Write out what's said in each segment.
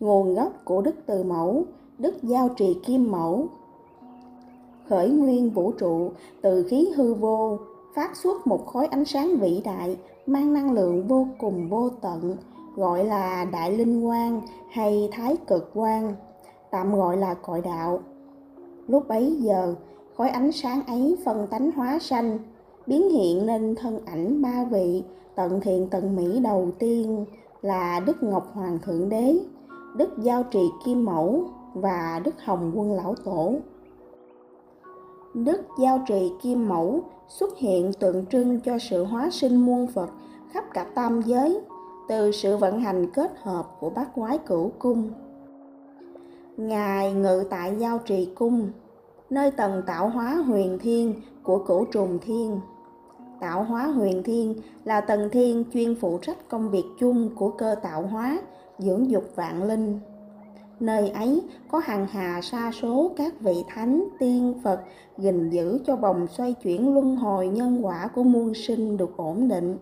Nguồn gốc của Đức Từ Mẫu, Đức Giao Trì Kim Mẫu. Khởi nguyên vũ trụ từ khí hư vô, phát xuất một khối ánh sáng vĩ đại mang năng lượng vô cùng vô tận, gọi là Đại Linh Quang hay Thái Cực Quang, tạm gọi là cội đạo. Lúc bấy giờ, khối ánh sáng ấy phân tánh hóa sanh, biến hiện nên thân ảnh ba vị tận thiện tận mỹ đầu tiên là Đức Ngọc Hoàng Thượng Đế, Đức Giao Trì Kim Mẫu và Đức Hồng Quân Lão Tổ. Đức Giao Trì Kim Mẫu xuất hiện tượng trưng cho sự hóa sinh muôn Phật khắp cả tam giới từ sự vận hành kết hợp của bát quái cửu cung. Ngài ngự tại Giao Trì Cung, nơi tầng tạo hóa huyền thiên của cửu trùng thiên. Tạo hóa huyền thiên là tầng thiên chuyên phụ trách công việc chung của cơ tạo hóa, dưỡng dục vạn linh. Nơi ấy có hàng hà sa số các vị thánh, tiên, Phật gìn giữ cho vòng xoay chuyển luân hồi nhân quả của muôn sinh được ổn định.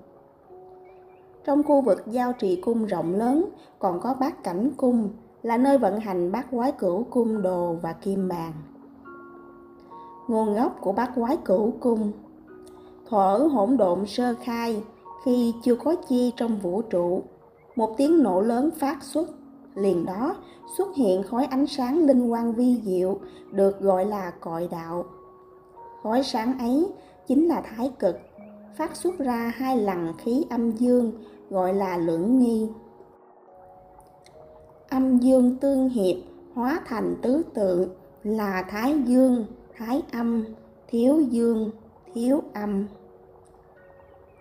Trong khu vực giao trì cung rộng lớn còn có bát cảnh cung là nơi vận hành bát quái cửu cung đồ và kim bàn. Nguồn gốc của bát quái cửu cung Thuở hỗn độn sơ khai, khi chưa có chi trong vũ trụ, một tiếng nổ lớn phát xuất, liền đó xuất hiện khói ánh sáng linh quang vi diệu, được gọi là cội đạo. Khói sáng ấy chính là thái cực, phát xuất ra hai lằn khí âm dương, gọi là lưỡng nghi. Âm dương tương hiệp, hóa thành tứ tượng là thái dương, thái âm, thiếu dương, thiếu âm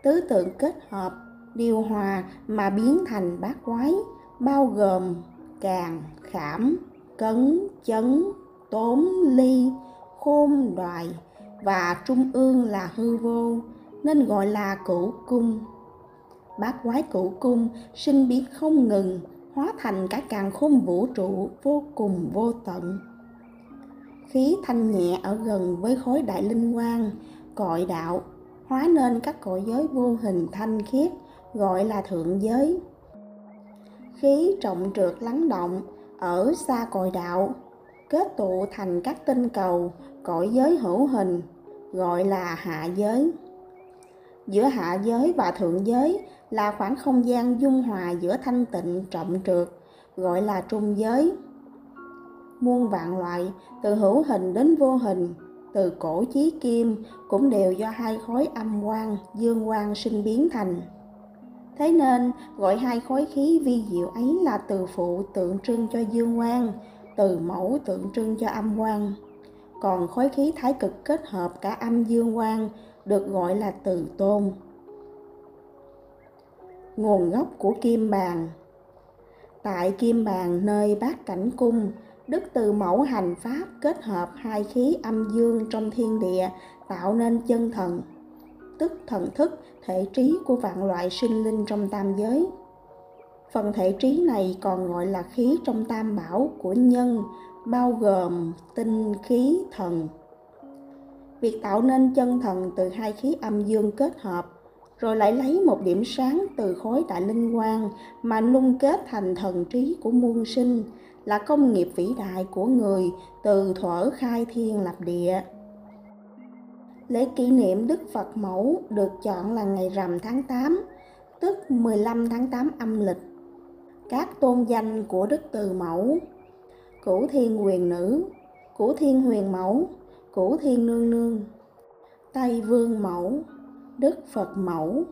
tứ tượng kết hợp điều hòa mà biến thành bát quái, bao gồm càng khảm, cấn, chấn tốn ly, khôn, đoài và trung ương là hư vô, nên gọi là cửu cung. Bát quái cửu cung sinh biến không ngừng, hóa thành cả càng khôn vũ trụ vô cùng vô tận. Khí thanh nhẹ ở gần với khối đại linh quang, cội đạo, hóa nên các cõi giới vô hình thanh khiết gọi là thượng giới. Khí trọng trượt lắng động ở xa cội đạo kết tụ thành các tinh cầu cõi giới hữu hình gọi là hạ giới. Giữa hạ giới và thượng giới là khoảng không gian dung hòa giữa thanh tịnh trọng trượt gọi là trung giới. Muôn vạn loại từ hữu hình đến vô hình từ cổ chí kim cũng đều do hai khối âm quang, dương quang sinh biến thành. Thế nên gọi hai khối khí vi diệu ấy là từ phụ tượng trưng cho dương quang, từ mẫu tượng trưng cho âm quang. Còn khối khí thái cực kết hợp cả âm dương quang được gọi là từ tôn. Nguồn gốc của kim bàn Tại kim bàn nơi bát cảnh cung, Đức từ mẫu hành pháp kết hợp hai khí âm dương trong thiên địa tạo nên chân thần, tức thần thức, thể trí của vạn loại sinh linh trong tam giới. Phần thể trí này còn gọi là khí trong tam bảo của nhân, bao gồm tinh khí thần. Việc tạo nên chân thần từ hai khí âm dương kết hợp, rồi lại lấy một điểm sáng từ khối đại linh quang mà nung kết thành thần trí của muôn sinh, là công nghiệp vĩ đại của người từ thuở khai thiên lập địa. Lễ kỷ niệm Đức Phật Mẫu được chọn là ngày rằm tháng 8, tức 15 tháng 8 âm lịch. Các tôn danh của Đức Từ Mẫu Cửu Thiên Quyền Nữ, Cửu Thiên Huyền Mẫu, Cửu Thiên Nương Nương, Tây Vương Mẫu, Đức Phật Mẫu,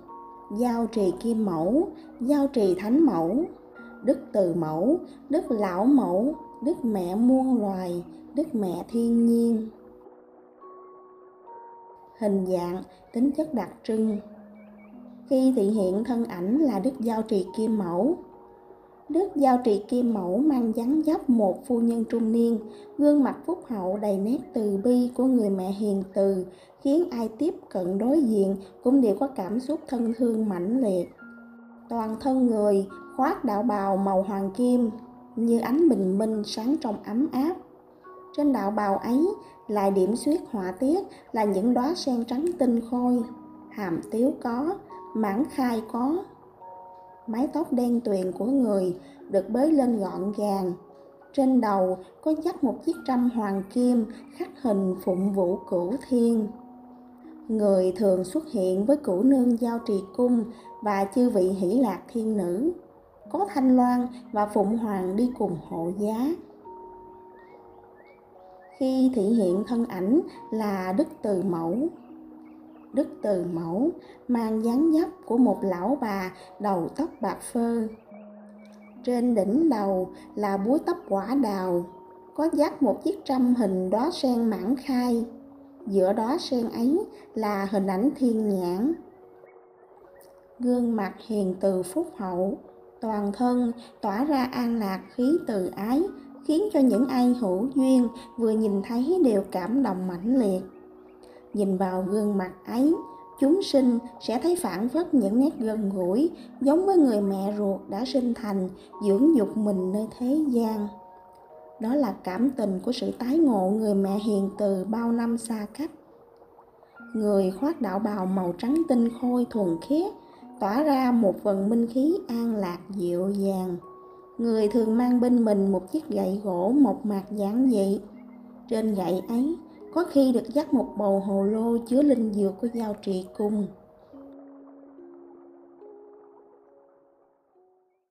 Giao Trì Kim Mẫu, Giao Trì Thánh Mẫu, đức từ mẫu đức lão mẫu đức mẹ muôn loài đức mẹ thiên nhiên hình dạng tính chất đặc trưng khi thị hiện thân ảnh là đức giao trì kim mẫu Đức Giao Trì Kim Mẫu mang dáng dấp một phu nhân trung niên, gương mặt phúc hậu đầy nét từ bi của người mẹ hiền từ, khiến ai tiếp cận đối diện cũng đều có cảm xúc thân thương mãnh liệt. Toàn thân người khoác đạo bào màu hoàng kim như ánh bình minh sáng trong ấm áp. Trên đạo bào ấy lại điểm xuyết họa tiết là những đóa sen trắng tinh khôi, hàm tiếu có, mãn khai có. Mái tóc đen tuyền của người được bới lên gọn gàng. Trên đầu có dắt một chiếc trăm hoàng kim khắc hình phụng vũ cửu thiên. Người thường xuất hiện với cửu nương giao trì cung và chư vị hỷ lạc thiên nữ. Có thanh loan và phụng hoàng đi cùng hộ giá. Khi thị hiện thân ảnh là Đức Từ Mẫu, Đức Từ Mẫu mang dáng dấp của một lão bà đầu tóc bạc phơ. Trên đỉnh đầu là búi tóc quả đào, có dắt một chiếc trăm hình đóa sen mãn khai. Giữa đóa sen ấy là hình ảnh thiên nhãn. Gương mặt hiền từ phúc hậu, toàn thân tỏa ra an lạc khí từ ái, khiến cho những ai hữu duyên vừa nhìn thấy đều cảm động mãnh liệt. Nhìn vào gương mặt ấy, chúng sinh sẽ thấy phản phất những nét gần gũi, giống với người mẹ ruột đã sinh thành, dưỡng dục mình nơi thế gian. Đó là cảm tình của sự tái ngộ người mẹ hiền từ bao năm xa cách. Người khoác đạo bào màu trắng tinh khôi thuần khiết, tỏa ra một phần minh khí an lạc dịu dàng người thường mang bên mình một chiếc gậy gỗ mộc mạc giản dị. Trên gậy ấy, có khi được dắt một bầu hồ lô chứa linh dược của giao trị cung